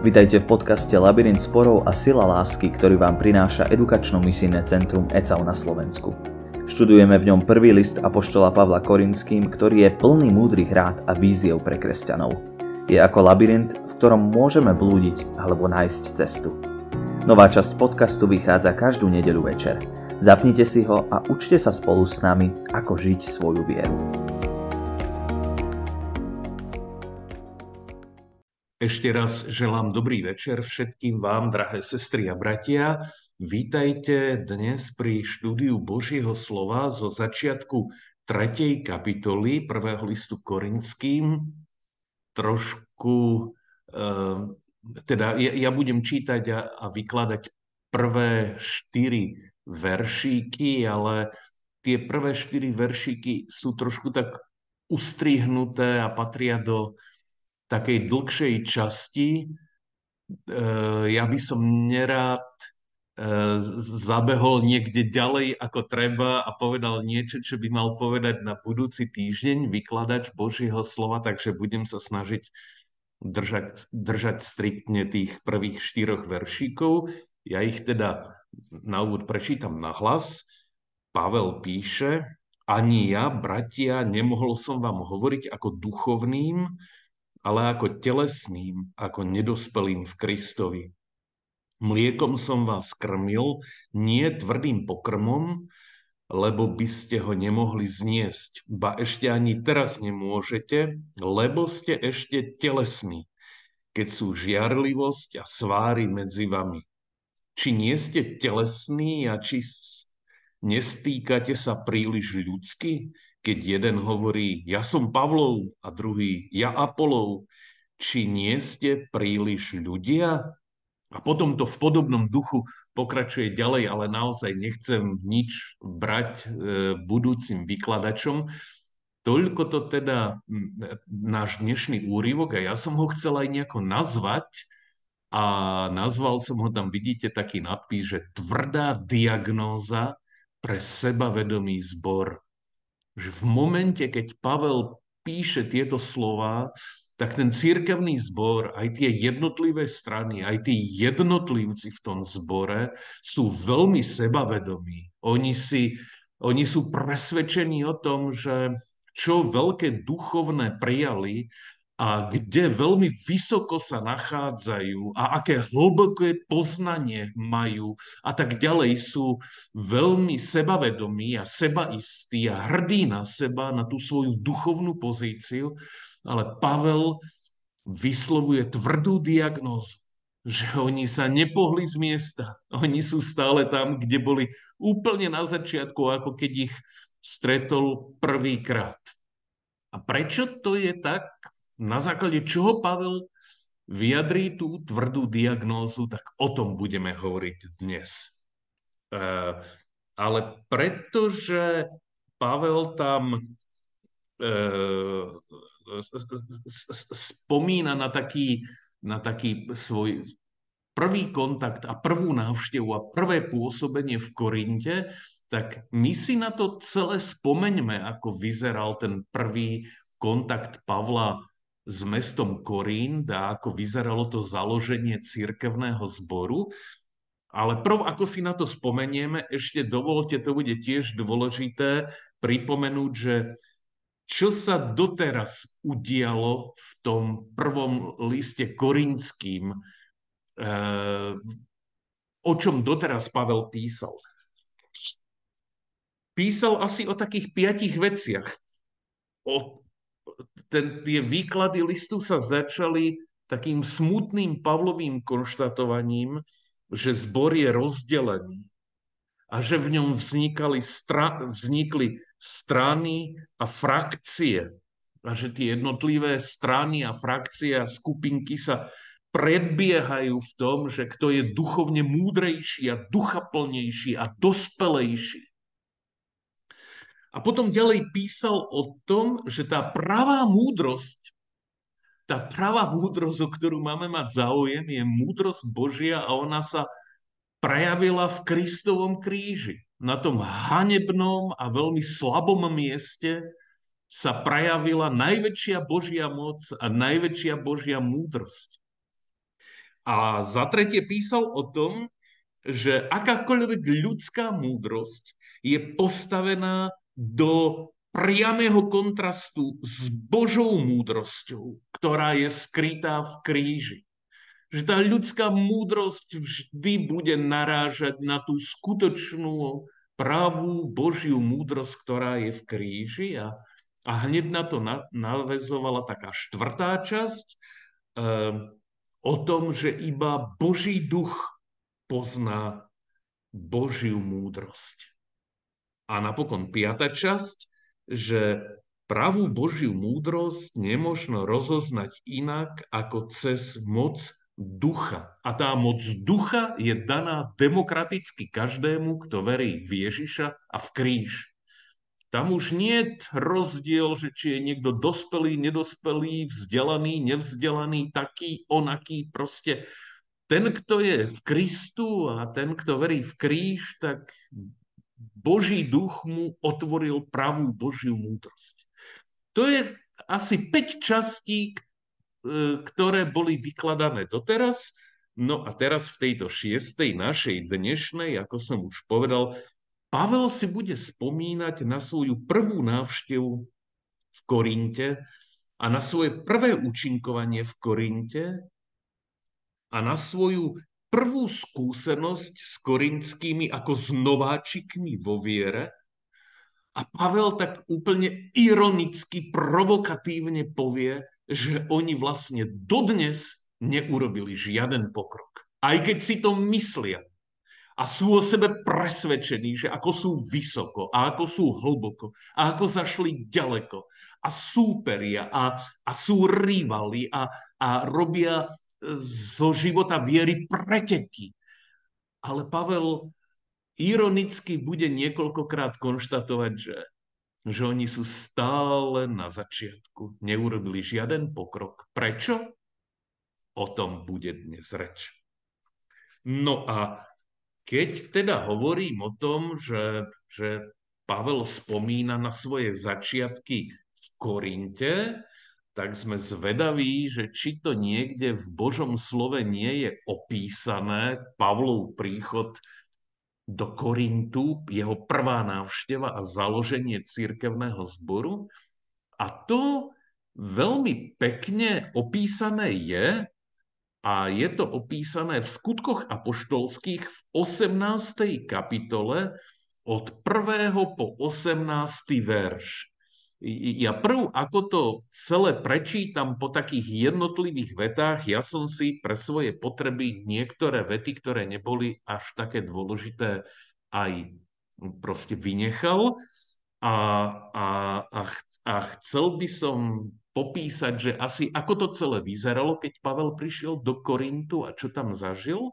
Vitajte v podcaste Labyrint sporov a sila lásky, ktorý vám prináša edukačno-misijné centrum ECAU na Slovensku. Študujeme v ňom prvý list Apoštola Pavla Korinským, ktorý je plný múdrych rád a víziev pre kresťanov. Je ako labyrint, v ktorom môžeme blúdiť alebo nájsť cestu. Nová časť podcastu vychádza každú nedeľu večer. Zapnite si ho a učte sa spolu s nami, ako žiť svoju vieru. Ešte raz želám dobrý večer všetkým vám, drahé sestry a bratia. Vítajte dnes pri štúdiu Božieho slova zo začiatku 3. kapitoly 1. listu Korinským. Trošku, eh, teda ja, ja budem čítať a, a vykladať prvé štyri veršíky, ale tie prvé štyri veršíky sú trošku tak ustrihnuté a patria do takej dlhšej časti. Eh, ja by som nerád eh, zabehol niekde ďalej ako treba a povedal niečo, čo by mal povedať na budúci týždeň vykladač Božieho slova, takže budem sa snažiť držať, držať striktne tých prvých štyroch veršíkov. Ja ich teda na úvod prečítam na hlas. Pavel píše, ani ja, bratia, nemohol som vám hovoriť ako duchovným, ale ako telesným, ako nedospelým v Kristovi. Mliekom som vás krmil, nie tvrdým pokrmom, lebo by ste ho nemohli zniesť. Ba ešte ani teraz nemôžete, lebo ste ešte telesní, keď sú žiarlivosť a sváry medzi vami. Či nie ste telesní a či nestýkate sa príliš ľudsky? Keď jeden hovorí, ja som Pavlov a druhý, ja Apolov, či nie ste príliš ľudia? A potom to v podobnom duchu pokračuje ďalej, ale naozaj nechcem nič brať e, budúcim vykladačom. Toľko to teda náš dnešný úryvok a ja som ho chcel aj nejako nazvať a nazval som ho tam, vidíte, taký nadpis, že tvrdá diagnóza pre sebavedomý zbor že v momente, keď Pavel píše tieto slova, tak ten církevný zbor, aj tie jednotlivé strany, aj tí jednotlivci v tom zbore sú veľmi sebavedomí. Oni, si, oni sú presvedčení o tom, že čo veľké duchovné prijali, a kde veľmi vysoko sa nachádzajú a aké hlboké poznanie majú a tak ďalej sú veľmi sebavedomí a sebaistí a hrdí na seba, na tú svoju duchovnú pozíciu, ale Pavel vyslovuje tvrdú diagnózu, že oni sa nepohli z miesta. Oni sú stále tam, kde boli úplne na začiatku, ako keď ich stretol prvýkrát. A prečo to je tak? Na základe čoho Pavel vyjadrí tú tvrdú diagnózu, tak o tom budeme hovoriť dnes. E, ale pretože Pavel tam e, spomína na taký, na taký svoj prvý kontakt a prvú návštevu a prvé pôsobenie v Korinte, tak my si na to celé spomeňme, ako vyzeral ten prvý kontakt Pavla s mestom Korín a ako vyzeralo to založenie církevného zboru. Ale prv, ako si na to spomenieme, ešte dovolte, to bude tiež dôležité pripomenúť, že čo sa doteraz udialo v tom prvom liste korinským, eh, o čom doteraz Pavel písal. Písal asi o takých piatich veciach. O ten, tie výklady listu sa začali takým smutným Pavlovým konštatovaním, že zbor je rozdelený a že v ňom vznikali stra, vznikli strany a frakcie a že tie jednotlivé strany a frakcie a skupinky sa predbiehajú v tom, že kto je duchovne múdrejší a duchaplnejší a dospelejší. A potom ďalej písal o tom, že tá pravá múdrosť, tá pravá múdrosť, o ktorú máme mať záujem, je múdrosť Božia a ona sa prejavila v Kristovom kríži. Na tom hanebnom a veľmi slabom mieste sa prejavila najväčšia Božia moc a najväčšia Božia múdrosť. A za tretie písal o tom, že akákoľvek ľudská múdrosť je postavená do priamého kontrastu s Božou múdrosťou, ktorá je skrytá v kríži. Že tá ľudská múdrosť vždy bude narážať na tú skutočnú pravú Božiu múdrosť, ktorá je v kríži a, a hneď na to navezovala taká štvrtá časť e, o tom, že iba Boží duch pozná Božiu múdrosť. A napokon piata časť, že pravú Božiu múdrosť nemožno rozoznať inak ako cez moc ducha. A tá moc ducha je daná demokraticky každému, kto verí v Ježiša a v kríž. Tam už nie je rozdiel, že či je niekto dospelý, nedospelý, vzdelaný, nevzdelaný, taký, onaký, proste ten, kto je v Kristu a ten, kto verí v kríž, tak Boží duch mu otvoril pravú Božiu múdrosť. To je asi 5 častí, e, ktoré boli vykladané doteraz. No a teraz v tejto šiestej našej dnešnej, ako som už povedal, Pavel si bude spomínať na svoju prvú návštevu v Korinte a na svoje prvé účinkovanie v Korinte a na svoju prvú skúsenosť s korinskými ako s nováčikmi vo viere. A Pavel tak úplne ironicky, provokatívne povie, že oni vlastne dodnes neurobili žiaden pokrok. Aj keď si to myslia a sú o sebe presvedčení, že ako sú vysoko a ako sú hlboko a ako zašli ďaleko a súperia a, a sú rivali a, a robia zo života viery preteky. Ale Pavel ironicky bude niekoľkokrát konštatovať, že, že oni sú stále na začiatku. Neurobili žiaden pokrok. Prečo? O tom bude dnes reč. No a keď teda hovorím o tom, že, že Pavel spomína na svoje začiatky v Korinte, tak sme zvedaví, že či to niekde v Božom slove nie je opísané, Pavlov príchod do Korintu, jeho prvá návšteva a založenie církevného zboru. A to veľmi pekne opísané je, a je to opísané v skutkoch apoštolských v 18. kapitole od 1. po 18. verš ja prv, ako to celé prečítam po takých jednotlivých vetách, ja som si pre svoje potreby niektoré vety, ktoré neboli až také dôležité, aj proste vynechal. A, a, a, a chcel by som popísať, že asi ako to celé vyzeralo, keď Pavel prišiel do Korintu a čo tam zažil.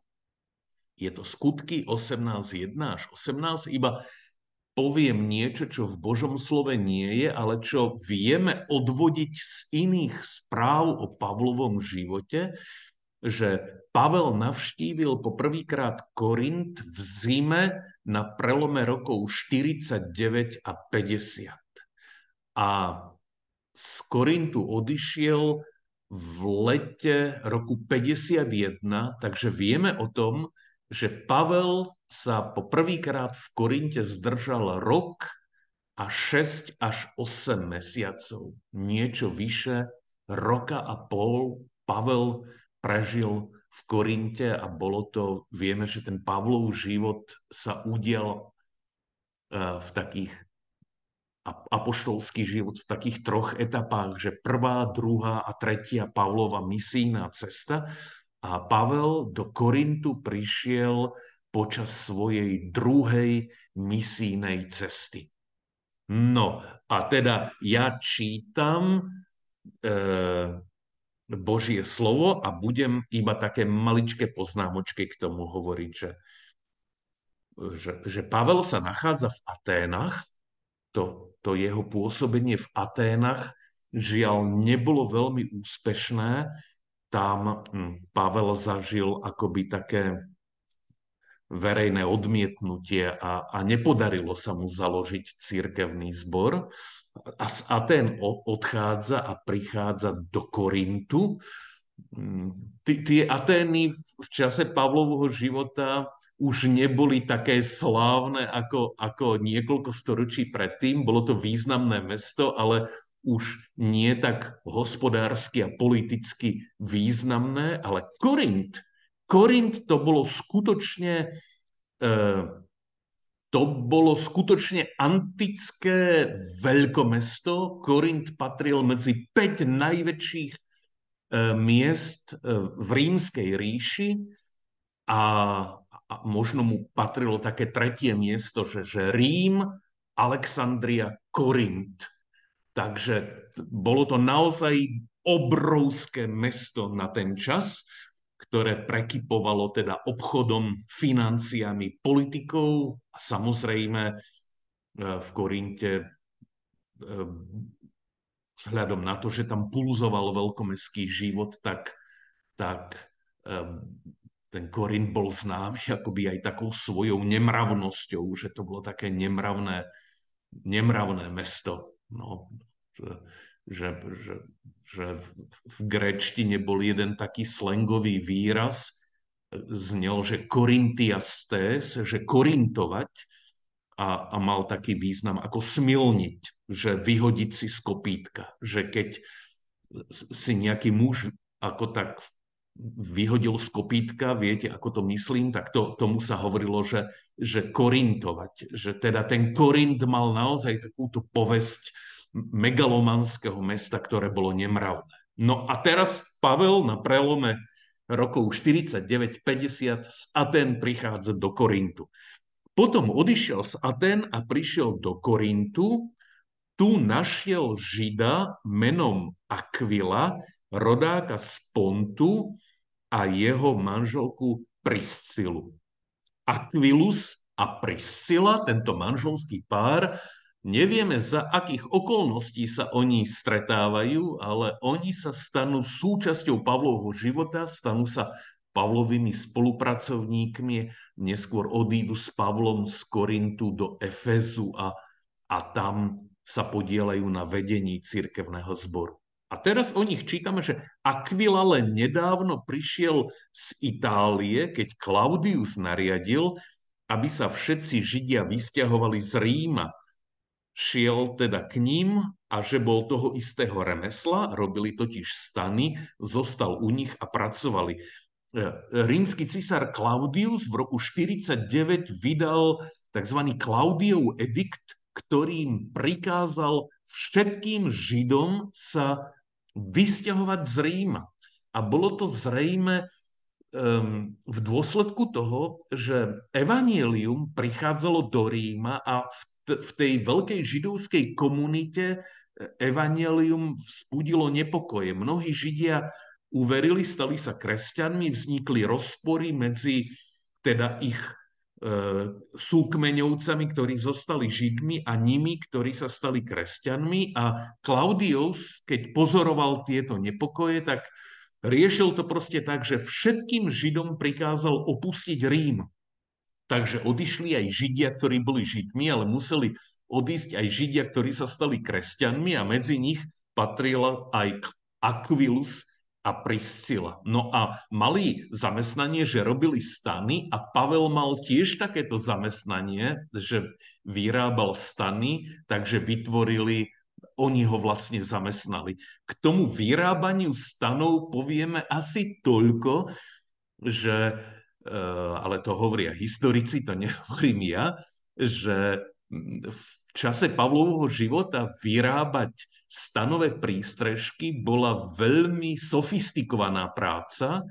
Je to skutky 18.1 až 18, iba poviem niečo, čo v Božom slove nie je, ale čo vieme odvodiť z iných správ o Pavlovom živote, že Pavel navštívil poprvýkrát Korint v zime na prelome rokov 49 a 50. A z Korintu odišiel v lete roku 51, takže vieme o tom, že Pavel sa po prvýkrát v Korinte zdržal rok a 6 až 8 mesiacov. Niečo vyše roka a pol Pavel prežil v Korinte a bolo to, vieme, že ten Pavlov život sa udial e, v takých apoštolský život v takých troch etapách, že prvá, druhá a tretia Pavlova misijná cesta. A Pavel do Korintu prišiel počas svojej druhej misijnej cesty. No a teda ja čítam e, Božie slovo a budem iba také maličké poznámočky k tomu hovoriť, že, že, že Pavel sa nachádza v Aténach, to, to jeho pôsobenie v Aténach žiaľ nebolo veľmi úspešné. Tam hm, Pavel zažil akoby také verejné odmietnutie a, a nepodarilo sa mu založiť církevný zbor. A z Aten odchádza a prichádza do Korintu tie Atény v čase Pavlovho života už neboli také slávne ako, ako niekoľko storočí predtým. Bolo to významné mesto, ale už nie tak hospodársky a politicky významné, ale Korint, Korint to bolo skutočne e, to bolo skutočne antické veľkomesto. Korint patril medzi 5 najväčších e, miest e, v rímskej ríši a a možno mu patrilo také tretie miesto, že, že Rím, Alexandria, Korint. Takže bolo to naozaj obrovské mesto na ten čas, ktoré prekypovalo teda obchodom, financiami, politikou a samozrejme e, v Korinte e, vzhľadom na to, že tam pulzoval veľkomestský život, tak, tak e, ten Korint bol známy akoby aj takou svojou nemravnosťou, že to bolo také nemravné, nemravné mesto. No, že, že, že, v, gréčtine bol jeden taký slangový výraz, znel, že korintiastes, že korintovať a, a mal taký význam ako smilniť, že vyhodiť si z kopítka, že keď si nejaký muž ako tak vyhodil z kopítka, viete, ako to myslím, tak to, tomu sa hovorilo, že, že korintovať. Že teda ten Korint mal naozaj takúto povesť megalomanského mesta, ktoré bolo nemravné. No a teraz Pavel na prelome rokov 49-50 z Aten prichádza do Korintu. Potom odišiel z Aten a prišiel do Korintu. Tu našiel Žida menom Aquila, rodáka z Pontu, a jeho manželku Priscilu. Aquilus a Priscila, tento manželský pár, nevieme za akých okolností sa oni stretávajú, ale oni sa stanú súčasťou Pavlovho života, stanú sa Pavlovými spolupracovníkmi, neskôr odídu s Pavlom z Korintu do Efezu a, a tam sa podielajú na vedení cirkevného zboru. A teraz o nich čítame, že Aquila len nedávno prišiel z Itálie, keď Claudius nariadil, aby sa všetci Židia vysťahovali z Ríma. Šiel teda k ním a že bol toho istého remesla, robili totiž stany, zostal u nich a pracovali. E, rímsky cisár Claudius v roku 49 vydal tzv. Claudiov edikt, ktorým prikázal všetkým Židom sa vysťahovať z Ríma. A bolo to zrejme um, v dôsledku toho, že evanielium prichádzalo do Ríma a v, v tej veľkej židovskej komunite e, evanielium vzbudilo nepokoje. Mnohí Židia uverili, stali sa kresťanmi, vznikli rozpory medzi teda ich E, súkmeňovcami, ktorí zostali židmi a nimi, ktorí sa stali kresťanmi. A Klaudius, keď pozoroval tieto nepokoje, tak riešil to proste tak, že všetkým židom prikázal opustiť Rím. Takže odišli aj židia, ktorí boli židmi, ale museli odísť aj židia, ktorí sa stali kresťanmi a medzi nich patril aj Aquilus, a Priscila. No a mali zamestnanie, že robili stany a Pavel mal tiež takéto zamestnanie, že vyrábal stany, takže vytvorili, oni ho vlastne zamestnali. K tomu vyrábaniu stanov povieme asi toľko, že, ale to hovoria historici, to nehovorím ja, že v čase Pavlovho života vyrábať stanové prístrežky bola veľmi sofistikovaná práca,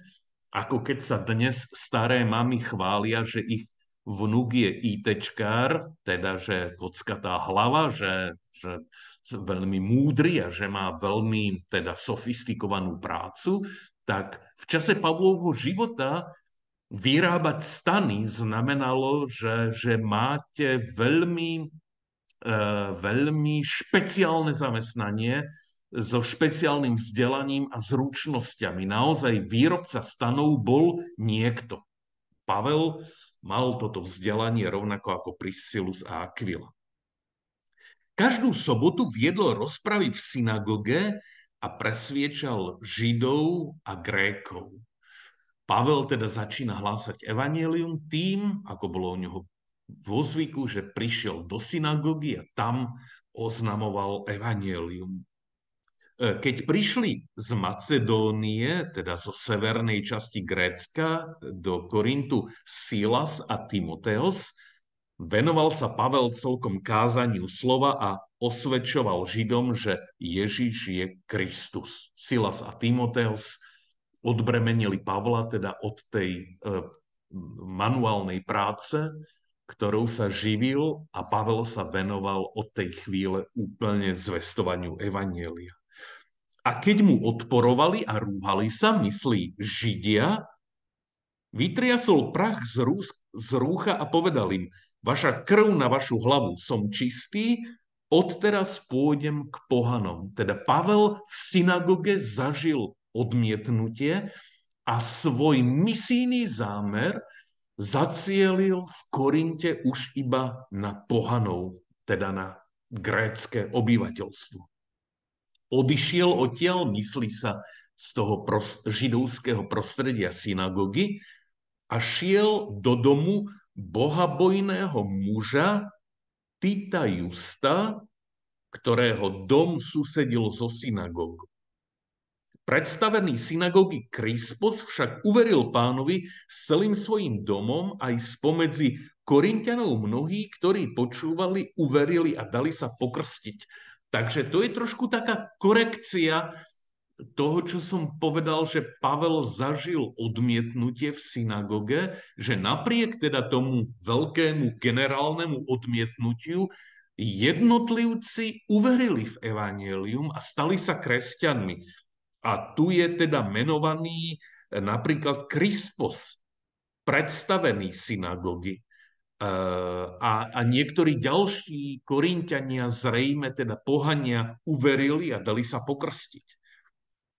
ako keď sa dnes staré mamy chvália, že ich vnúk je ITčkár, teda že kockatá hlava, že, že veľmi múdry a že má veľmi teda sofistikovanú prácu, tak v čase Pavlovho života vyrábať stany znamenalo, že, že máte veľmi, uh, veľmi špeciálne zamestnanie so špeciálnym vzdelaním a zručnosťami. Naozaj výrobca stanov bol niekto. Pavel mal toto vzdelanie rovnako ako Priscilus a Aquila. Každú sobotu viedlo rozpravy v synagoge a presviečal Židov a Grékov. Pavel teda začína hlásať evanielium tým, ako bolo u neho vo zvyku, že prišiel do synagógy a tam oznamoval evanielium. E, keď prišli z Macedónie, teda zo severnej časti Grécka, do Korintu Silas a Timoteos, venoval sa Pavel celkom kázaniu slova a osvedčoval Židom, že Ježiš je Kristus. Silas a Timoteos odbremenili Pavla teda od tej e, manuálnej práce, ktorou sa živil a Pavel sa venoval od tej chvíle úplne zvestovaniu Evanielia. A keď mu odporovali a rúhali sa, myslí Židia, vytriasol prach z, rús, z rúcha a povedal im, vaša krv na vašu hlavu, som čistý, odteraz pôjdem k pohanom. Teda Pavel v synagoge zažil odmietnutie a svoj misijný zámer zacielil v Korinte už iba na pohanov, teda na grécké obyvateľstvo. Odišiel odtiaľ, myslí sa, z toho pros- židovského prostredia synagógy a šiel do domu bohabojného muža Tita Justa, ktorého dom susedil so synagógou. Predstavený synagógy Krispos však uveril pánovi s celým svojim domom aj spomedzi Korintianov mnohí, ktorí počúvali, uverili a dali sa pokrstiť. Takže to je trošku taká korekcia toho, čo som povedal, že Pavel zažil odmietnutie v synagoge, že napriek teda tomu veľkému generálnemu odmietnutiu jednotlivci uverili v evanelium a stali sa kresťanmi. A tu je teda menovaný eh, napríklad Krispos, predstavený synagógy. Eh, a, a niektorí ďalší korinťania zrejme teda pohania uverili a dali sa pokrstiť.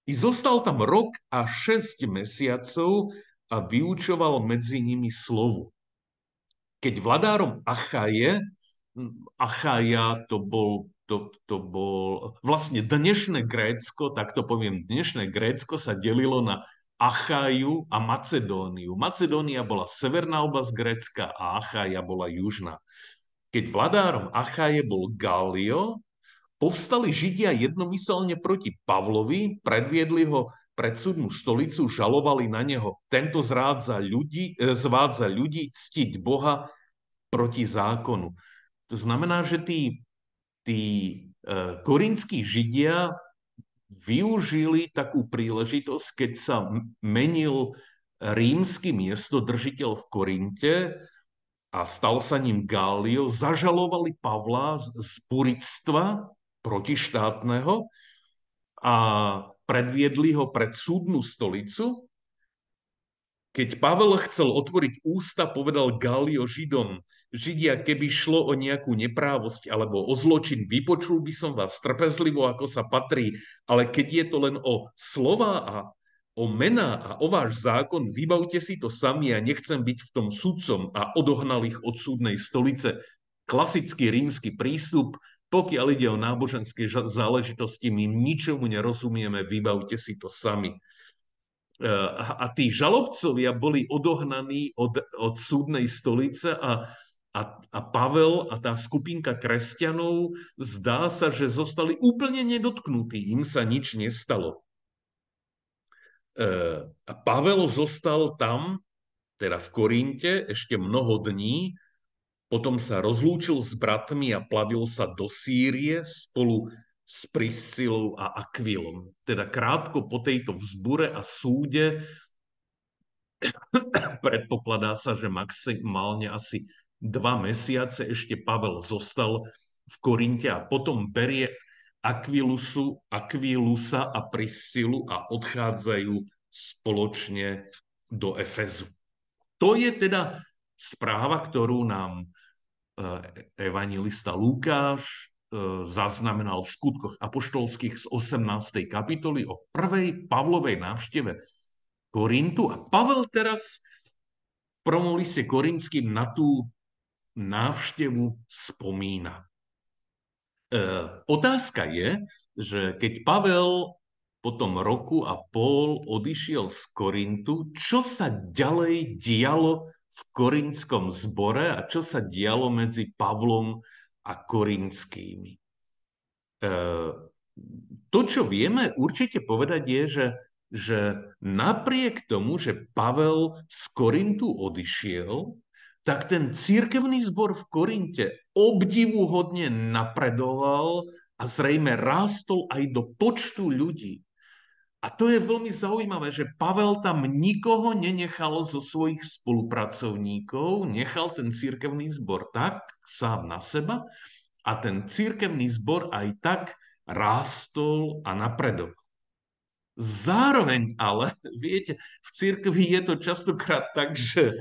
I zostal tam rok a šesť mesiacov a vyučoval medzi nimi slovu. Keď vladárom Achaje, hm, Achaja to bol to, to bol vlastne dnešné Grécko, tak to poviem, dnešné Grécko sa delilo na Acháju a Macedóniu. Macedónia bola severná oblasť Grécka a Achája bola južná. Keď vladárom Acháje bol Galio, povstali Židia jednomyselne proti Pavlovi, predviedli ho pred súdnu stolicu, žalovali na neho. Tento zrádza ľudí, e, zvádza ľudí ctiť Boha proti zákonu. To znamená, že tí tí e, korinskí židia využili takú príležitosť, keď sa menil rímsky miestodržiteľ v Korinte a stal sa ním Gálio, zažalovali Pavla z burictva protištátneho a predviedli ho pred súdnu stolicu. Keď Pavel chcel otvoriť ústa, povedal Gálio Židom, Židia, keby šlo o nejakú neprávosť alebo o zločin, vypočul by som vás trpezlivo, ako sa patrí, ale keď je to len o slova a o mená a o váš zákon, vybavte si to sami a nechcem byť v tom sudcom a odohnal ich od súdnej stolice. Klasický rímsky prístup, pokiaľ ide o náboženské záležitosti, my ničomu nerozumieme, vybavte si to sami. E, a tí žalobcovia boli odohnaní od, od súdnej stolice a a, a Pavel a tá skupinka kresťanov zdá sa, že zostali úplne nedotknutí, im sa nič nestalo. E, a Pavel zostal tam, teda v Korinte, ešte mnoho dní, potom sa rozlúčil s bratmi a plavil sa do Sýrie spolu s Priscilou a Akvilom. Teda krátko po tejto vzbure a súde predpokladá sa, že maximálne asi dva mesiace ešte Pavel zostal v Korinte a potom berie Aquilusu, Aquilusa a Priscilu a odchádzajú spoločne do Efezu. To je teda správa, ktorú nám e, evangelista Lukáš e, zaznamenal v skutkoch apoštolských z 18. kapitoly o prvej Pavlovej návšteve Korintu. A Pavel teraz v prvom liste Korinským na tú návštevu spomína. E, otázka je, že keď Pavel potom roku a pol odišiel z Korintu, čo sa ďalej dialo v korintskom zbore a čo sa dialo medzi Pavlom a korinskými. E, to, čo vieme určite povedať, je, že, že napriek tomu, že Pavel z Korintu odišiel, tak ten církevný zbor v Korinte obdivuhodne napredoval a zrejme rástol aj do počtu ľudí. A to je veľmi zaujímavé, že Pavel tam nikoho nenechal zo svojich spolupracovníkov, nechal ten církevný zbor tak, sám na seba, a ten církevný zbor aj tak rástol a napredoval. Zároveň ale, viete, v církvi je to častokrát tak, že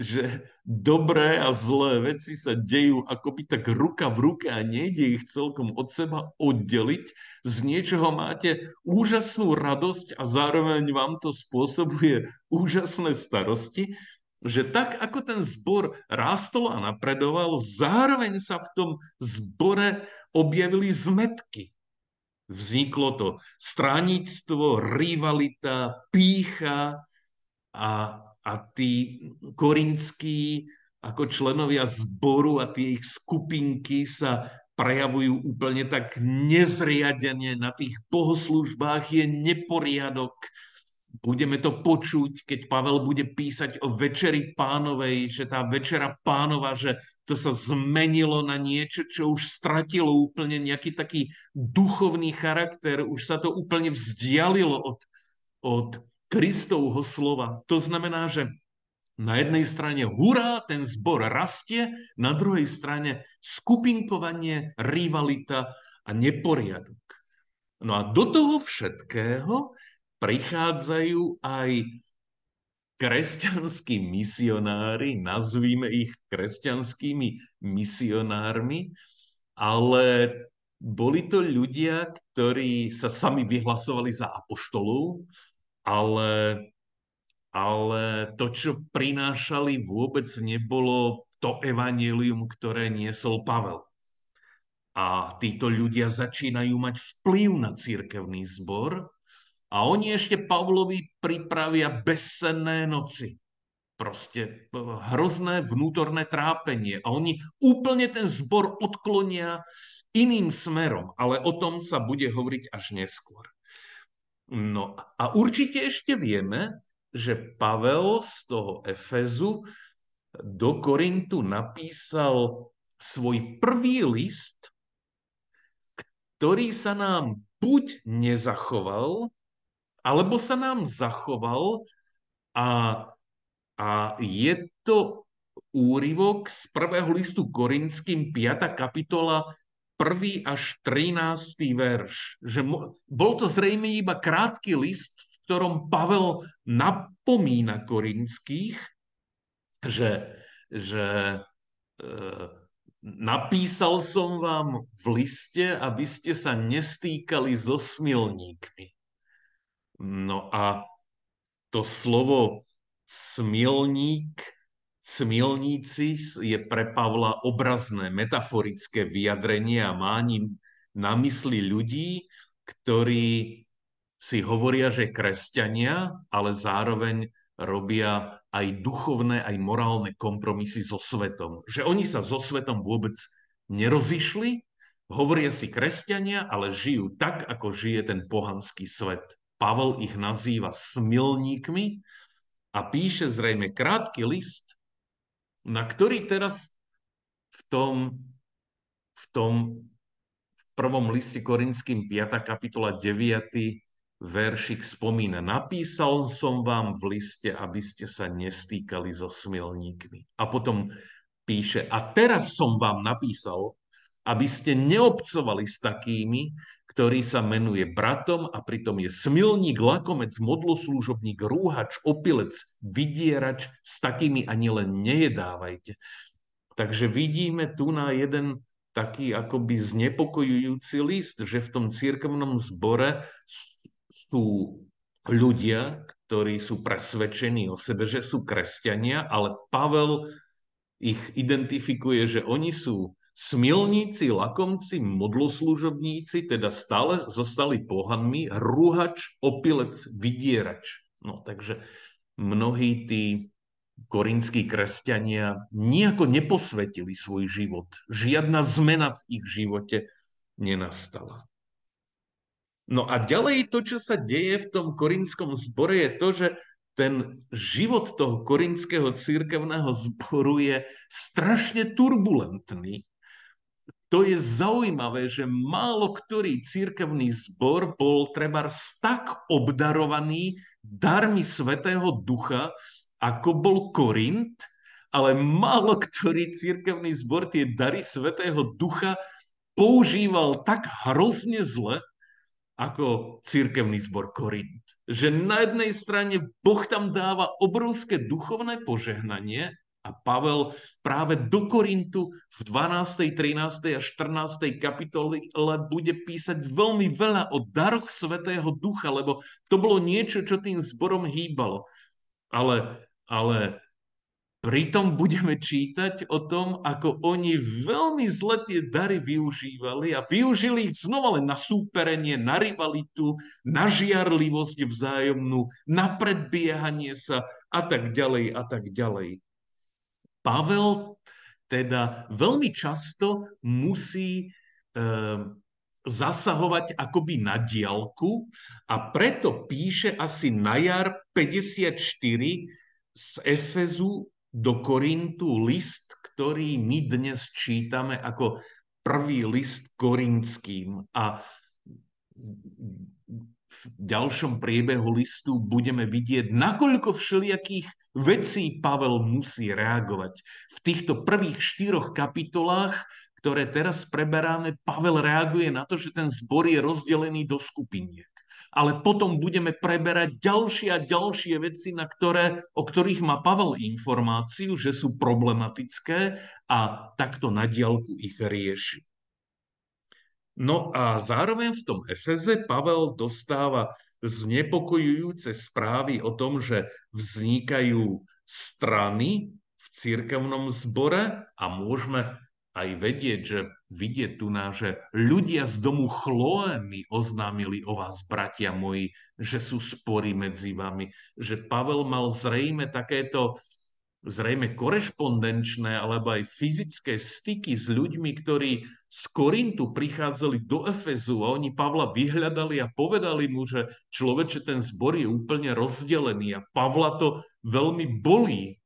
že dobré a zlé veci sa dejú akoby tak ruka v ruke a nejde ich celkom od seba oddeliť. Z niečoho máte úžasnú radosť a zároveň vám to spôsobuje úžasné starosti, že tak ako ten zbor rástol a napredoval, zároveň sa v tom zbore objavili zmetky. Vzniklo to stránictvo, rivalita, pícha a a tí korinskí ako členovia zboru a tie ich skupinky sa prejavujú úplne tak nezriadene na tých bohoslužbách, je neporiadok. Budeme to počuť, keď Pavel bude písať o večeri pánovej, že tá večera pánova, že to sa zmenilo na niečo, čo už stratilo úplne nejaký taký duchovný charakter, už sa to úplne vzdialilo od, od Kristovho slova. To znamená, že na jednej strane hurá, ten zbor rastie, na druhej strane skupinkovanie, rivalita a neporiadok. No a do toho všetkého prichádzajú aj kresťanskí misionári, nazvíme ich kresťanskými misionármi, ale boli to ľudia, ktorí sa sami vyhlasovali za apoštolov, ale, ale to, čo prinášali, vôbec nebolo to evanílium, ktoré niesol Pavel. A títo ľudia začínajú mať vplyv na církevný zbor a oni ešte Pavlovi pripravia bezsenné noci. Proste hrozné vnútorné trápenie. A oni úplne ten zbor odklonia iným smerom, ale o tom sa bude hovoriť až neskôr. No a určite ešte vieme, že Pavel z toho Efezu do Korintu napísal svoj prvý list, ktorý sa nám buď nezachoval, alebo sa nám zachoval a, a je to úryvok z prvého listu Korinským 5. kapitola 1. až 13. verš. Že mo- bol to zrejme iba krátky list, v ktorom Pavel napomína korinských, že, že e, napísal som vám v liste, aby ste sa nestýkali so smilníkmi. No a to slovo smilník Smilníci je pre Pavla obrazné, metaforické vyjadrenie a má ním na mysli ľudí, ktorí si hovoria, že kresťania, ale zároveň robia aj duchovné, aj morálne kompromisy so svetom. Že oni sa so svetom vôbec nerozišli, hovoria si kresťania, ale žijú tak, ako žije ten pohanský svet. Pavel ich nazýva smilníkmi a píše zrejme krátky list, na ktorý teraz v tom, v tom v prvom liste Korinským 5. kapitola 9. veršik spomína. Napísal som vám v liste, aby ste sa nestýkali so smilníkmi. A potom píše, a teraz som vám napísal, aby ste neobcovali s takými, ktorý sa menuje bratom a pritom je smilník, lakomec, modloslúžobník, rúhač, opilec, vydierač, s takými ani len nejedávajte. Takže vidíme tu na jeden taký akoby znepokojujúci list, že v tom církevnom zbore sú ľudia, ktorí sú presvedčení o sebe, že sú kresťania, ale Pavel ich identifikuje, že oni sú Smilníci, lakomci, modloslužobníci teda stále zostali pohanmi, rúhač, opilec, vydierač. No takže mnohí tí korinskí kresťania nejako neposvetili svoj život. Žiadna zmena v ich živote nenastala. No a ďalej to, čo sa deje v tom korinskom zbore, je to, že ten život toho korinského církevného zboru je strašne turbulentný to je zaujímavé, že málo ktorý církevný zbor bol treba tak obdarovaný darmi Svetého Ducha, ako bol Korint, ale málo ktorý církevný zbor tie dary Svetého Ducha používal tak hrozne zle, ako církevný zbor Korint. Že na jednej strane Boh tam dáva obrovské duchovné požehnanie a Pavel práve do Korintu v 12., 13. a 14. kapitole bude písať veľmi veľa o daroch Svetého Ducha, lebo to bolo niečo, čo tým zborom hýbalo. Ale, ale pritom budeme čítať o tom, ako oni veľmi zle tie dary využívali a využili ich znova len na súperenie, na rivalitu, na žiarlivosť vzájomnú, na predbiehanie sa a tak ďalej a tak ďalej. Pavel teda veľmi často musí e, zasahovať akoby na diálku a preto píše asi na jar 54 z Efezu do Korintu list, ktorý my dnes čítame ako prvý list korinským. A v ďalšom priebehu listu budeme vidieť, nakoľko všelijakých vecí Pavel musí reagovať. V týchto prvých štyroch kapitolách, ktoré teraz preberáme, Pavel reaguje na to, že ten zbor je rozdelený do skupiniek. Ale potom budeme preberať ďalšie a ďalšie veci, na ktoré, o ktorých má Pavel informáciu, že sú problematické a takto na diálku ich rieši. No a zároveň v tom Efeze Pavel dostáva znepokojujúce správy o tom, že vznikajú strany v církevnom zbore a môžeme aj vedieť, že vidieť tu na, že ľudia z domu Chloe mi oznámili o vás, bratia moji, že sú spory medzi vami. Že Pavel mal zrejme takéto zrejme korešpondenčné alebo aj fyzické styky s ľuďmi, ktorí z Korintu prichádzali do Efezu a oni Pavla vyhľadali a povedali mu, že človeče, ten zbor je úplne rozdelený a Pavla to veľmi bolí.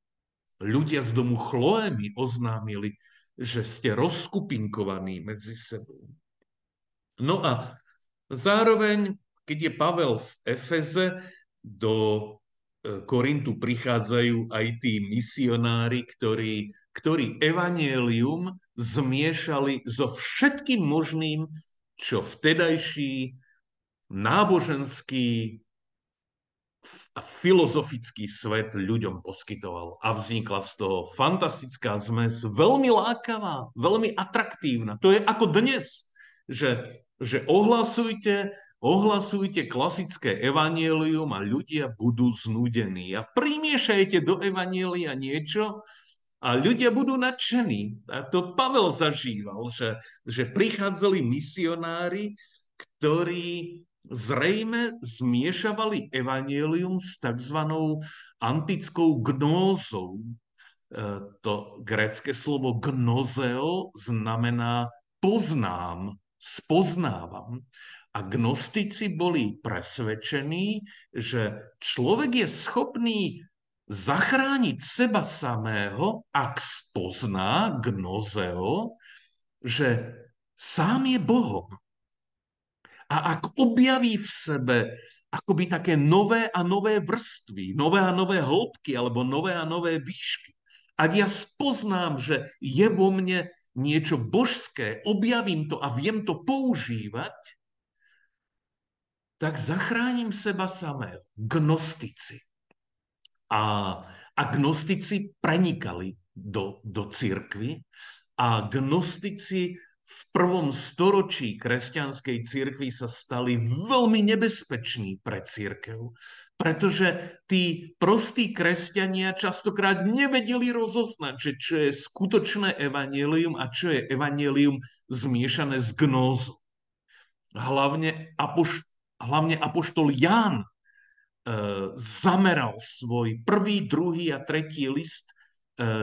Ľudia z domu Chloe mi oznámili, že ste rozkupinkovaní medzi sebou. No a zároveň, keď je Pavel v Efeze, do Korintu prichádzajú aj tí misionári, ktorí, ktorí evanielium zmiešali so všetkým možným, čo vtedajší náboženský a filozofický svet ľuďom poskytoval. A vznikla z toho fantastická zmes, veľmi lákavá, veľmi atraktívna. To je ako dnes, že, že ohlasujte Ohlasujte klasické evanielium a ľudia budú znudení. A primiešajte do evanielia niečo a ľudia budú nadšení. A to Pavel zažíval, že, že prichádzali misionári, ktorí zrejme zmiešavali evanielium s tzv. antickou gnózou. E, to grécké slovo gnozeo znamená poznám, spoznávam. A gnostici boli presvedčení, že človek je schopný zachrániť seba samého, ak spozná gnozeo, že sám je Bohom. A ak objaví v sebe akoby také nové a nové vrstvy, nové a nové hĺbky alebo nové a nové výšky, ak ja spoznám, že je vo mne niečo božské, objavím to a viem to používať, tak zachránim seba samého. Gnostici. A, a gnostici prenikali do, do církvy a gnostici v prvom storočí kresťanskej cirkvi sa stali veľmi nebezpeční pre církev, pretože tí prostí kresťania častokrát nevedeli rozoznať, že čo je skutočné evanelium a čo je evanelium zmiešané s gnózou. Hlavne, apoš, hlavne apoštol Ján e, zameral svoj prvý, druhý a tretí list e, e,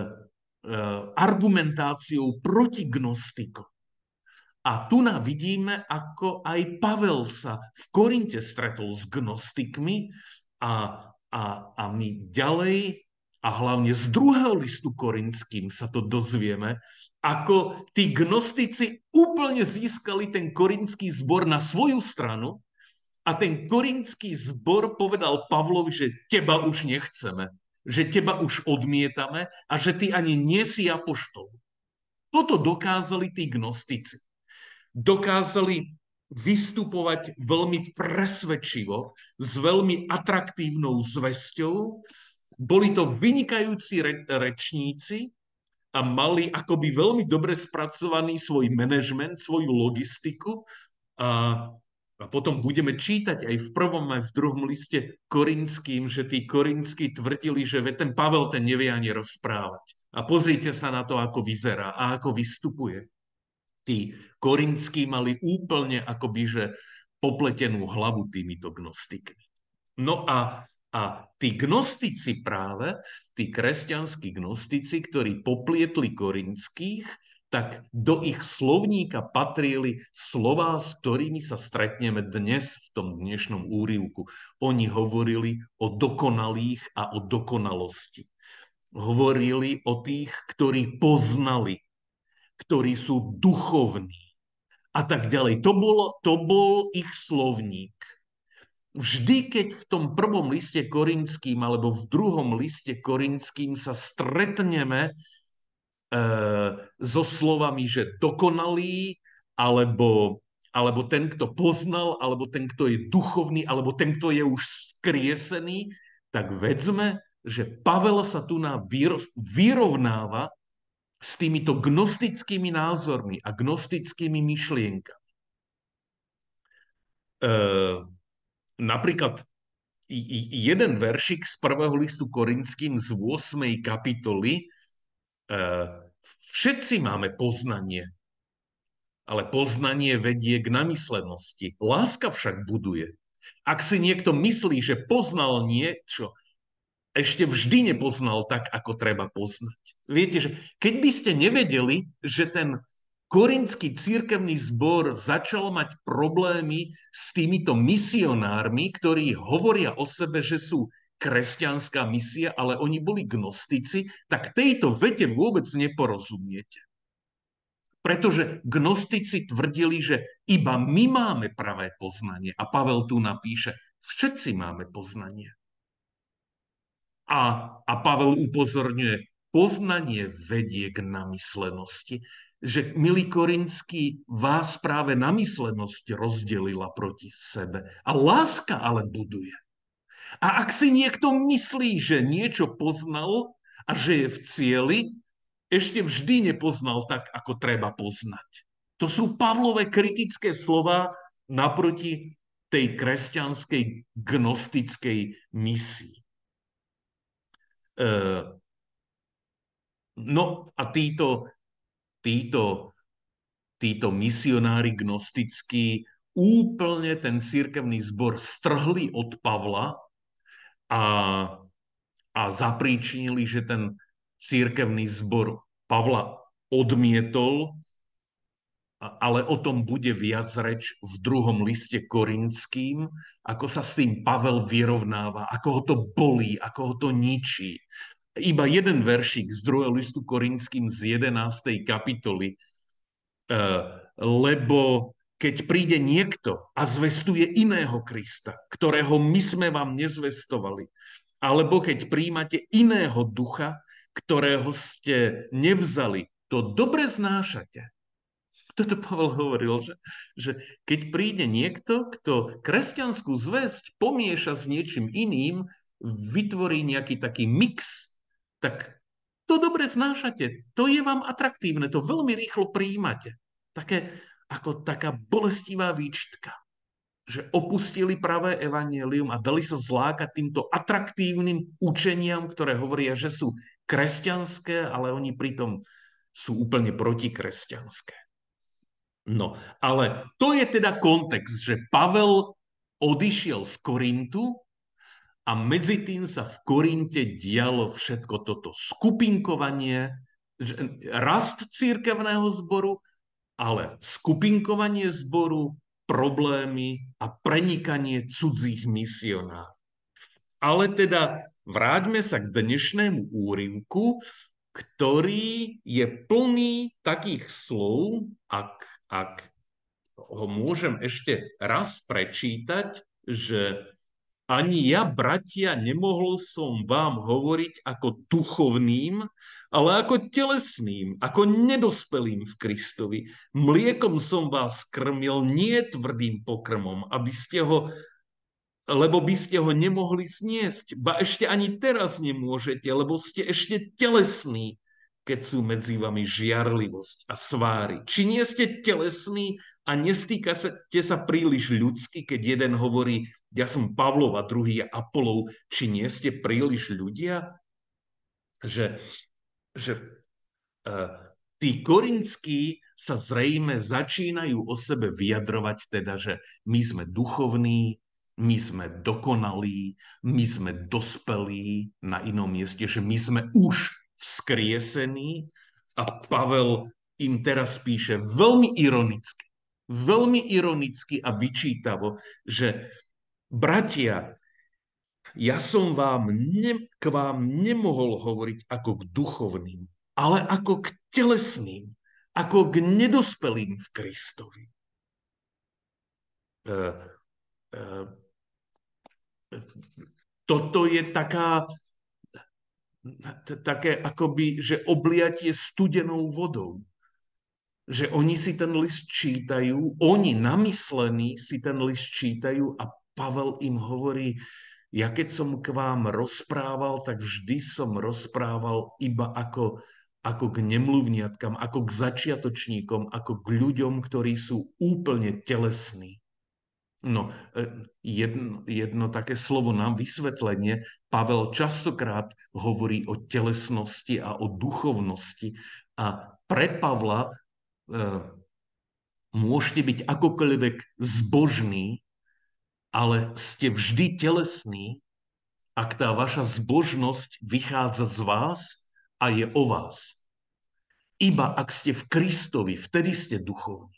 argumentáciou proti gnostikom. A tu na vidíme, ako aj Pavel sa v Korinte stretol s gnostikmi a, a, a my ďalej a hlavne z druhého listu korinským sa to dozvieme, ako tí gnostici úplne získali ten korinský zbor na svoju stranu a ten korinský zbor povedal Pavlovi, že teba už nechceme, že teba už odmietame a že ty ani nie si apoštol. Toto dokázali tí gnostici dokázali vystupovať veľmi presvedčivo, s veľmi atraktívnou zvesťou. Boli to vynikajúci re- rečníci a mali akoby veľmi dobre spracovaný svoj manažment, svoju logistiku. A, a potom budeme čítať aj v prvom, aj v druhom liste korinským, že tí korinskí tvrdili, že ten Pavel ten nevie ani rozprávať. A pozrite sa na to, ako vyzerá a ako vystupuje. Tí korinskí mali úplne akoby, že popletenú hlavu týmito gnostikmi. No a, a tí gnostici práve, tí kresťanskí gnostici, ktorí poplietli korinských, tak do ich slovníka patrili slová, s ktorými sa stretneme dnes v tom dnešnom úrivku. Oni hovorili o dokonalých a o dokonalosti. Hovorili o tých, ktorí poznali ktorí sú duchovní a tak ďalej. To, bolo, to bol ich slovník. Vždy, keď v tom prvom liste korinským alebo v druhom liste korinským sa stretneme so slovami, že dokonalý, alebo, alebo ten, kto poznal, alebo ten, kto je duchovný, alebo ten, kto je už skriesený, tak vedzme, že Pavel sa tu na vyrovnáva s týmito gnostickými názormi a gnostickými myšlienkami. E, napríklad jeden veršik z prvého listu Korinským z 8. kapitoly. E, všetci máme poznanie, ale poznanie vedie k namyslenosti. Láska však buduje. Ak si niekto myslí, že poznal niečo, ešte vždy nepoznal tak, ako treba poznať. Viete, že keď by ste nevedeli, že ten korinský církevný zbor začal mať problémy s týmito misionármi, ktorí hovoria o sebe, že sú kresťanská misia, ale oni boli gnostici, tak tejto vete vôbec neporozumiete. Pretože gnostici tvrdili, že iba my máme pravé poznanie. A Pavel tu napíše, všetci máme poznanie. A, a Pavel upozorňuje, poznanie vedie k namyslenosti, že, milí Korinský, vás práve namyslenosť rozdelila proti sebe. A láska ale buduje. A ak si niekto myslí, že niečo poznal a že je v cieli, ešte vždy nepoznal tak, ako treba poznať. To sú Pavlové kritické slova naproti tej kresťanskej gnostickej misii. E, no a títo, títo, títo misionári gnostickí úplne ten církevný zbor strhli od Pavla a, a zapríčinili, že ten církevný zbor Pavla odmietol ale o tom bude viac reč v druhom liste korinským, ako sa s tým Pavel vyrovnáva, ako ho to bolí, ako ho to ničí. Iba jeden veršik z druhého listu korinským z 11. kapitoly. E, lebo keď príde niekto a zvestuje iného Krista, ktorého my sme vám nezvestovali, alebo keď príjmate iného ducha, ktorého ste nevzali, to dobre znášate toto Pavel hovoril, že, že keď príde niekto, kto kresťanskú zväzť pomieša s niečím iným, vytvorí nejaký taký mix, tak to dobre znášate, to je vám atraktívne, to veľmi rýchlo príjmate. také, ako taká bolestivá výčitka že opustili pravé evanelium a dali sa zlákať týmto atraktívnym učeniam, ktoré hovoria, že sú kresťanské, ale oni pritom sú úplne protikresťanské. No, ale to je teda kontext, že Pavel odišiel z Korintu a medzi tým sa v Korinte dialo všetko toto skupinkovanie, rast církevného zboru, ale skupinkovanie zboru, problémy a prenikanie cudzích misionárov. Ale teda vráťme sa k dnešnému úryvku, ktorý je plný takých slov, ak, ak ho môžem ešte raz prečítať, že ani ja, bratia, nemohol som vám hovoriť ako duchovným, ale ako telesným, ako nedospelým v Kristovi. Mliekom som vás krmil, nie tvrdým pokrmom, aby ste ho lebo by ste ho nemohli sniesť. Ba ešte ani teraz nemôžete, lebo ste ešte telesní, keď sú medzi vami žiarlivosť a sváry. Či nie ste telesní a nestýkate sa príliš ľudsky, keď jeden hovorí, ja som Pavlov a druhý je Apolov, či nie ste príliš ľudia? Že že uh, tí korinskí sa zrejme začínajú o sebe vyjadrovať teda, že my sme duchovní, my sme dokonalí, my sme dospelí na inom mieste, že my sme už vzkriesení. A Pavel im teraz píše veľmi ironicky, veľmi ironicky a vyčítavo, že bratia, ja som vám ne, k vám nemohol hovoriť ako k duchovným, ale ako k telesným, ako k nedospelým v Kristovi. E, e, toto je taká, také akoby, že obliatie studenou vodou. Že oni si ten list čítajú, oni namyslení si ten list čítajú a Pavel im hovorí, ja keď som k vám rozprával, tak vždy som rozprával iba ako, ako k nemluvniatkám, ako k začiatočníkom, ako k ľuďom, ktorí sú úplne telesní. No, e, jedno, jedno také slovo na vysvetlenie. Pavel častokrát hovorí o telesnosti a o duchovnosti. A pre Pavla e, môžete byť akokoľvek zbožní, ale ste vždy telesní, ak tá vaša zbožnosť vychádza z vás a je o vás. Iba ak ste v Kristovi, vtedy ste duchovní.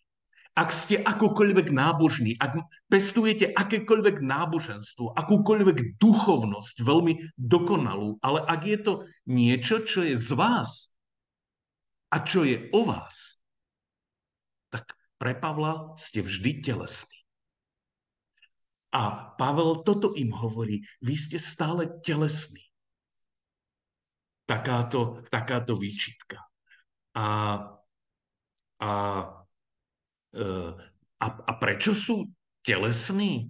Ak ste akokoľvek nábožní, ak pestujete akékoľvek náboženstvo, akúkoľvek duchovnosť, veľmi dokonalú, ale ak je to niečo, čo je z vás a čo je o vás, tak pre Pavla ste vždy telesní. A Pavel toto im hovorí, vy ste stále telesní. Takáto, takáto výčitka. A, a, e, a, a prečo sú telesní?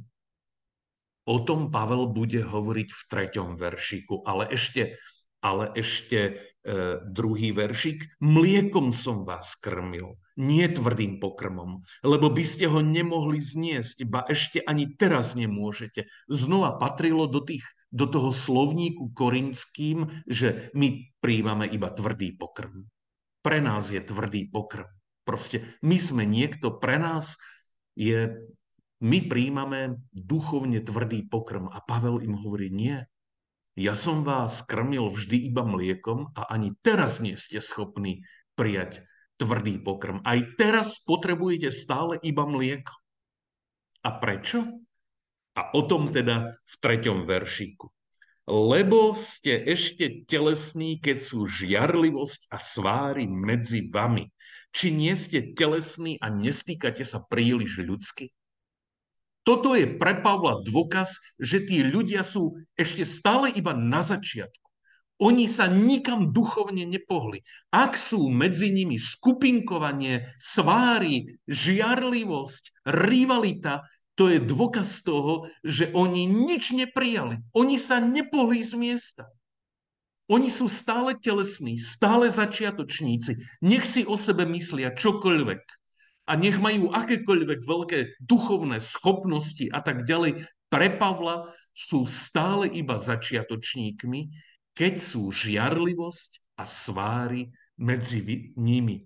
O tom Pavel bude hovoriť v treťom veršiku, ale ešte, ale ešte E, druhý veršik, mliekom som vás krmil, nie tvrdým pokrmom, lebo by ste ho nemohli zniesť, ba ešte ani teraz nemôžete. Znova patrilo do, tých, do toho slovníku korinským, že my príjmame iba tvrdý pokrm. Pre nás je tvrdý pokrm. Proste my sme niekto, pre nás je, my príjmame duchovne tvrdý pokrm. A Pavel im hovorí, nie, ja som vás krmil vždy iba mliekom a ani teraz nie ste schopní prijať tvrdý pokrm. Aj teraz potrebujete stále iba mlieko. A prečo? A o tom teda v treťom veršíku. Lebo ste ešte telesní, keď sú žiarlivosť a sváry medzi vami. Či nie ste telesní a nestýkate sa príliš ľudsky? Toto je pre Pavla dôkaz, že tí ľudia sú ešte stále iba na začiatku. Oni sa nikam duchovne nepohli. Ak sú medzi nimi skupinkovanie, sváry, žiarlivosť, rivalita, to je dôkaz toho, že oni nič neprijali. Oni sa nepohli z miesta. Oni sú stále telesní, stále začiatočníci. Nech si o sebe myslia čokoľvek. a nech majú akékoľvek veľké duchovné schopnosti a tak ďalej, pre Pavla sú stále iba začiatočníkmi, keď sú žiarlivosť a sváry medzi nimi.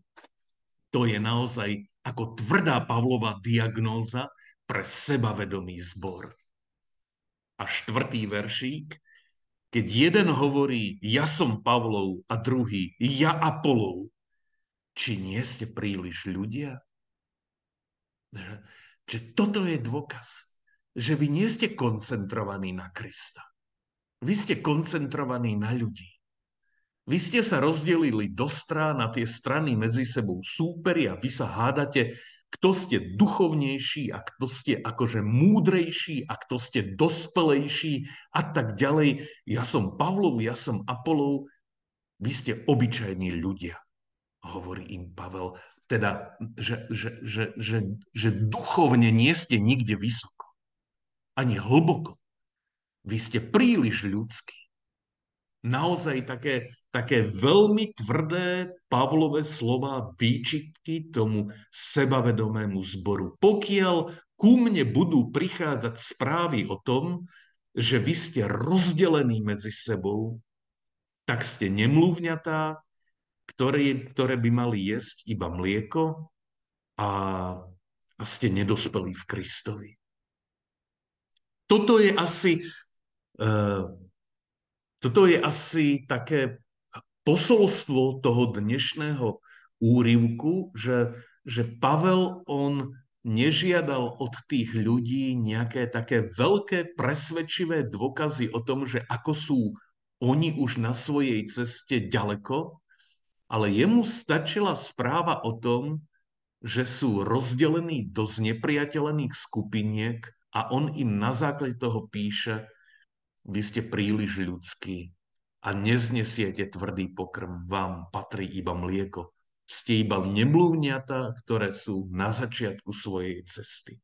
To je naozaj ako tvrdá Pavlova diagnóza pre sebavedomý zbor. A štvrtý veršík, keď jeden hovorí, ja som Pavlov a druhý, ja Apolov, či nie ste príliš ľudia? Že, že toto je dôkaz, že vy nie ste koncentrovaní na Krista. Vy ste koncentrovaní na ľudí. Vy ste sa rozdelili do strán a tie strany medzi sebou súperia, vy sa hádate, kto ste duchovnejší a kto ste akože múdrejší a kto ste dospelejší a tak ďalej. Ja som Pavlov, ja som Apolov, vy ste obyčajní ľudia, hovorí im Pavel teda, že, že, že, že, že duchovne nie ste nikde vysoko, ani hlboko. Vy ste príliš ľudskí. Naozaj také, také veľmi tvrdé Pavlové slova výčitky tomu sebavedomému zboru. Pokiaľ ku mne budú prichádzať správy o tom, že vy ste rozdelení medzi sebou, tak ste nemluvňatá, ktoré, ktoré by mali jesť iba mlieko a, a ste nedospeli v Kristovi. Toto je asi, toto je asi také posolstvo toho dnešného úrivku, že, že Pavel on nežiadal od tých ľudí nejaké také veľké presvedčivé dôkazy o tom, že ako sú oni už na svojej ceste ďaleko, ale jemu stačila správa o tom, že sú rozdelení do znepriateľených skupiniek a on im na základe toho píše, vy ste príliš ľudskí a neznesiete tvrdý pokrm, vám patrí iba mlieko. Ste iba nemluvňata, ktoré sú na začiatku svojej cesty.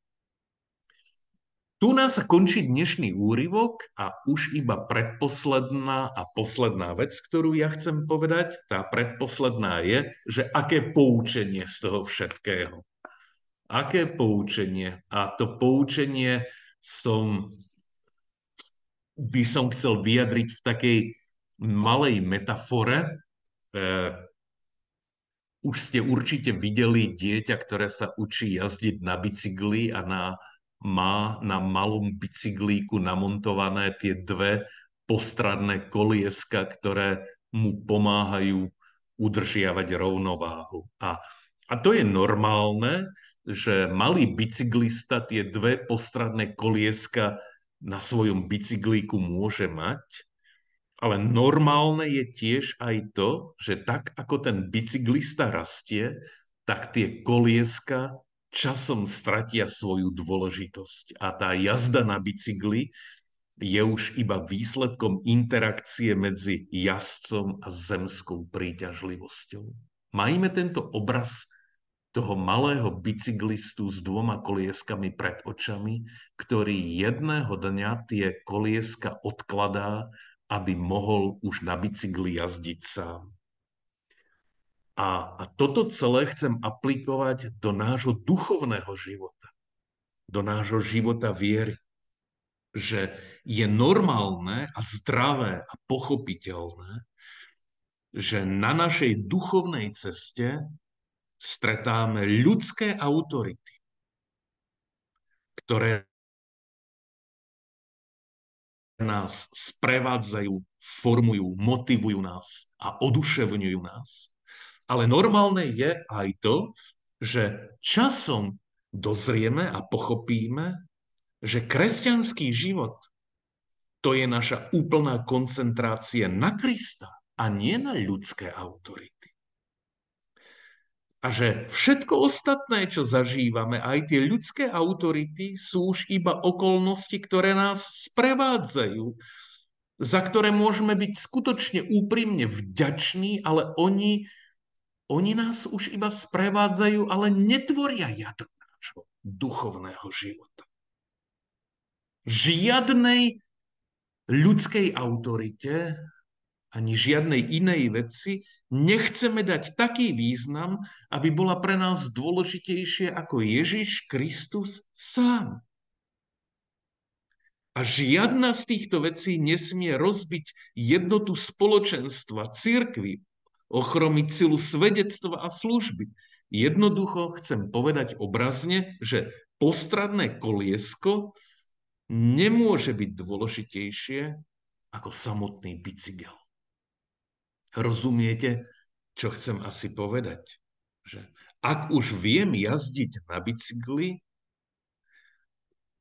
Tu nás sa končí dnešný úryvok a už iba predposledná a posledná vec, ktorú ja chcem povedať, tá predposledná je, že aké poučenie z toho všetkého. Aké poučenie? A to poučenie som, by som chcel vyjadriť v takej malej metafore. E, už ste určite videli dieťa, ktoré sa učí jazdiť na bicykli a na má na malom bicyklíku namontované tie dve postradné kolieska, ktoré mu pomáhajú udržiavať rovnováhu. A, a to je normálne, že malý bicyklista tie dve postradné kolieska na svojom bicyklíku môže mať, ale normálne je tiež aj to, že tak ako ten bicyklista rastie, tak tie kolieska časom stratia svoju dôležitosť. A tá jazda na bicykli je už iba výsledkom interakcie medzi jazdcom a zemskou príťažlivosťou. Majme tento obraz toho malého bicyklistu s dvoma kolieskami pred očami, ktorý jedného dňa tie kolieska odkladá, aby mohol už na bicykli jazdiť sám. A, a toto celé chcem aplikovať do nášho duchovného života, do nášho života viery. Že je normálne a zdravé a pochopiteľné, že na našej duchovnej ceste stretáme ľudské autority, ktoré nás sprevádzajú, formujú, motivujú nás a oduševňujú nás. Ale normálne je aj to, že časom dozrieme a pochopíme, že kresťanský život to je naša úplná koncentrácia na Krista a nie na ľudské autority. A že všetko ostatné, čo zažívame, aj tie ľudské autority, sú už iba okolnosti, ktoré nás sprevádzajú, za ktoré môžeme byť skutočne úprimne vďační, ale oni oni nás už iba sprevádzajú, ale netvoria jadro nášho duchovného života. Žiadnej ľudskej autorite ani žiadnej inej veci nechceme dať taký význam, aby bola pre nás dôležitejšie ako Ježiš Kristus sám. A žiadna z týchto vecí nesmie rozbiť jednotu spoločenstva, církvy, ochromiť silu svedectva a služby. Jednoducho chcem povedať obrazne, že postradné koliesko nemôže byť dôležitejšie ako samotný bicykel. Rozumiete, čo chcem asi povedať? Že ak už viem jazdiť na bicykli,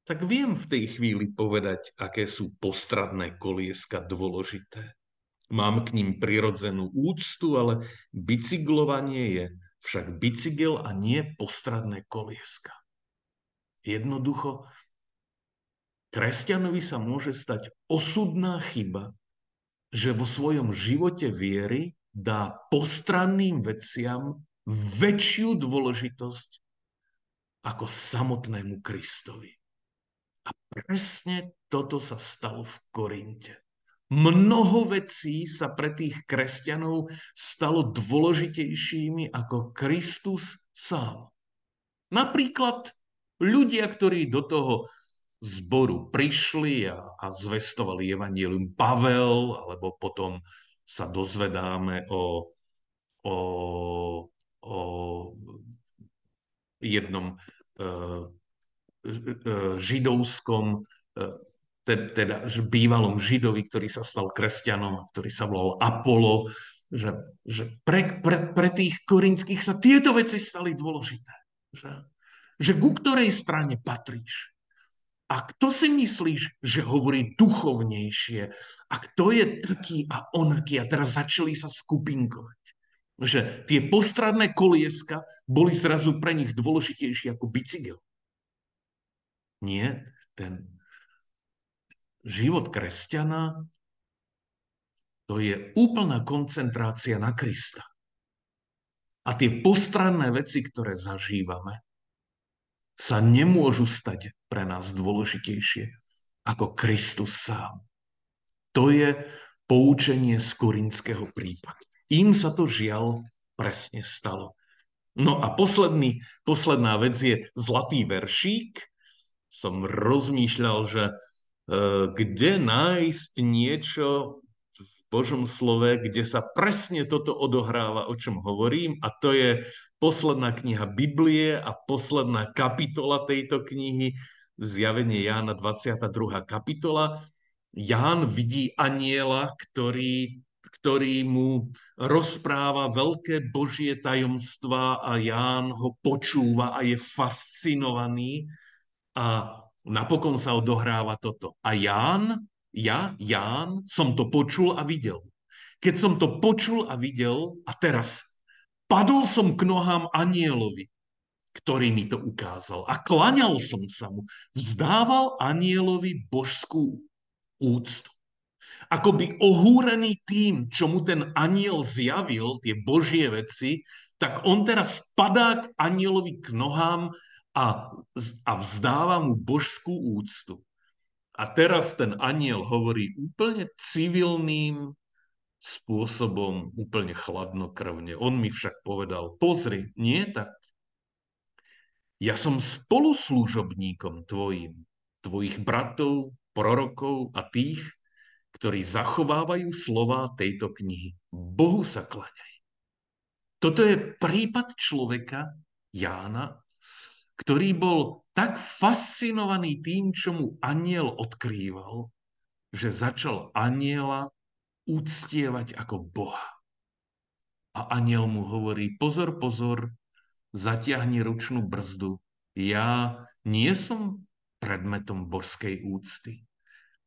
tak viem v tej chvíli povedať, aké sú postradné kolieska dôležité. Mám k ním prirodzenú úctu, ale bicyklovanie je však bicykel a nie postradné kolieska. Jednoducho, kresťanovi sa môže stať osudná chyba, že vo svojom živote viery dá postranným veciam väčšiu dôležitosť ako samotnému Kristovi. A presne toto sa stalo v Korinte. Mnoho vecí sa pre tých kresťanov stalo dôležitejšími ako Kristus sám. Napríklad ľudia, ktorí do toho zboru prišli a, a zvestovali Evangelium Pavel, alebo potom sa dozvedáme o, o, o jednom uh, židovskom, teda bývalom židovi, ktorý sa stal kresťanom, ktorý sa volal Apollo, že, že pre, pre, pre tých korinských sa tieto veci stali dôležité. Že, že ku ktorej strane patríš. A kto si myslíš, že hovorí duchovnejšie? A kto je taký a onaký? A teraz začali sa skupinkovať. Že tie postradné kolieska boli zrazu pre nich dôležitejšie ako bicykel. Nie, ten život kresťana to je úplná koncentrácia na Krista. A tie postranné veci, ktoré zažívame, sa nemôžu stať pre nás dôležitejšie ako Kristus sám. To je poučenie z korinského prípadu. Im sa to žiaľ presne stalo. No a posledný, posledná vec je zlatý veršík. Som rozmýšľal, že e, kde nájsť niečo v Božom slove, kde sa presne toto odohráva, o čom hovorím, a to je posledná kniha Biblie a posledná kapitola tejto knihy, zjavenie Jána 22. kapitola. Ján vidí aniela, ktorý, ktorý mu rozpráva veľké božie tajomstvá a Ján ho počúva a je fascinovaný a napokon sa odohráva toto. A Ján, ja, Ján, som to počul a videl. Keď som to počul a videl, a teraz Padol som k nohám anielovi, ktorý mi to ukázal. A klaňal som sa mu. Vzdával anielovi božskú úctu. Akoby ohúrený tým, čo mu ten aniel zjavil, tie božie veci, tak on teraz padá k anielovi k nohám a, a vzdáva mu božskú úctu. A teraz ten aniel hovorí úplne civilným, spôsobom úplne chladnokrvne. On mi však povedal, pozri, nie tak. Ja som spoluslužobníkom tvojim, tvojich bratov, prorokov a tých, ktorí zachovávajú slova tejto knihy. Bohu sa klaňaj. Toto je prípad človeka, Jána, ktorý bol tak fascinovaný tým, čo mu aniel odkrýval, že začal aniela uctievať ako Boha. A aniel mu hovorí, pozor, pozor, zatiahni ručnú brzdu. Ja nie som predmetom božskej úcty.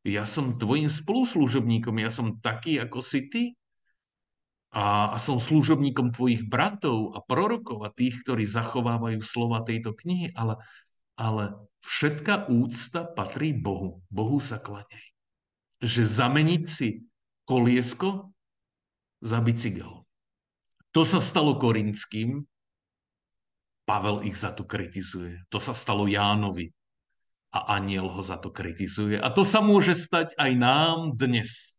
Ja som tvojim spoluslužobníkom, ja som taký, ako si ty. A, a som služobníkom tvojich bratov a prorokov a tých, ktorí zachovávajú slova tejto knihy, ale, ale všetká úcta patrí Bohu. Bohu sa klaňaj. Že zameniť si koliesko za bicykel. To sa stalo korinským, Pavel ich za to kritizuje. To sa stalo Jánovi a aniel ho za to kritizuje. A to sa môže stať aj nám dnes.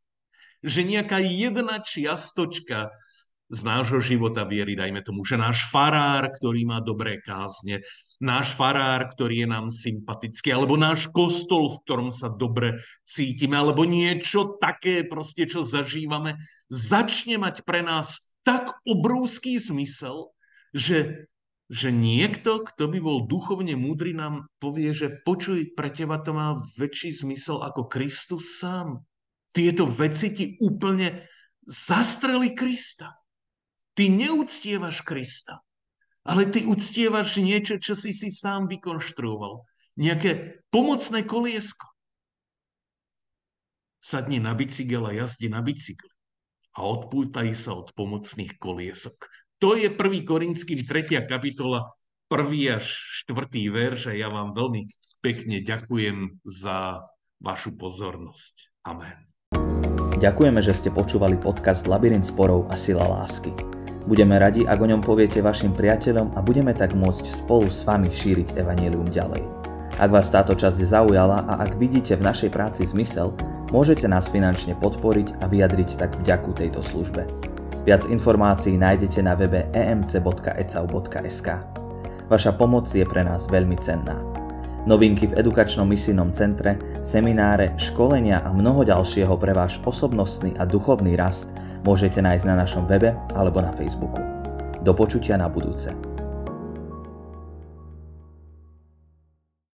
že nejaká jedna čiastočka z nášho života viery, dajme tomu, že náš farár, ktorý má dobré kázne, náš farár, ktorý je nám sympatický, alebo náš kostol, v ktorom sa dobre cítime, alebo niečo také proste, čo zažívame, začne mať pre nás tak obrovský zmysel, že, že niekto, kto by bol duchovne múdry, nám povie, že počuj, pre teba to má väčší zmysel ako Kristus sám. Tieto veci ti úplne zastreli Krista. Ty neúctievaš Krista, ale ty uctievaš niečo, čo si si sám vykonštruoval. Nejaké pomocné koliesko. Sadni na bicykel a jazdi na bicykli a odpútaj sa od pomocných koliesok. To je 1. Korinským 3. kapitola, 1. až 4. verš a ja vám veľmi pekne ďakujem za vašu pozornosť. Amen. Ďakujeme, že ste počúvali podcast Labyrint sporov a sila lásky. Budeme radi, ak o ňom poviete vašim priateľom a budeme tak môcť spolu s vami šíriť evanelium ďalej. Ak vás táto časť zaujala a ak vidíte v našej práci zmysel, môžete nás finančne podporiť a vyjadriť tak vďaku tejto službe. Viac informácií nájdete na webe emc.ecau.sk. Vaša pomoc je pre nás veľmi cenná. Novinky v edukačnom misijnom centre, semináre, školenia a mnoho ďalšieho pre váš osobnostný a duchovný rast môžete nájsť na našom webe alebo na Facebooku. Do počutia na budúce.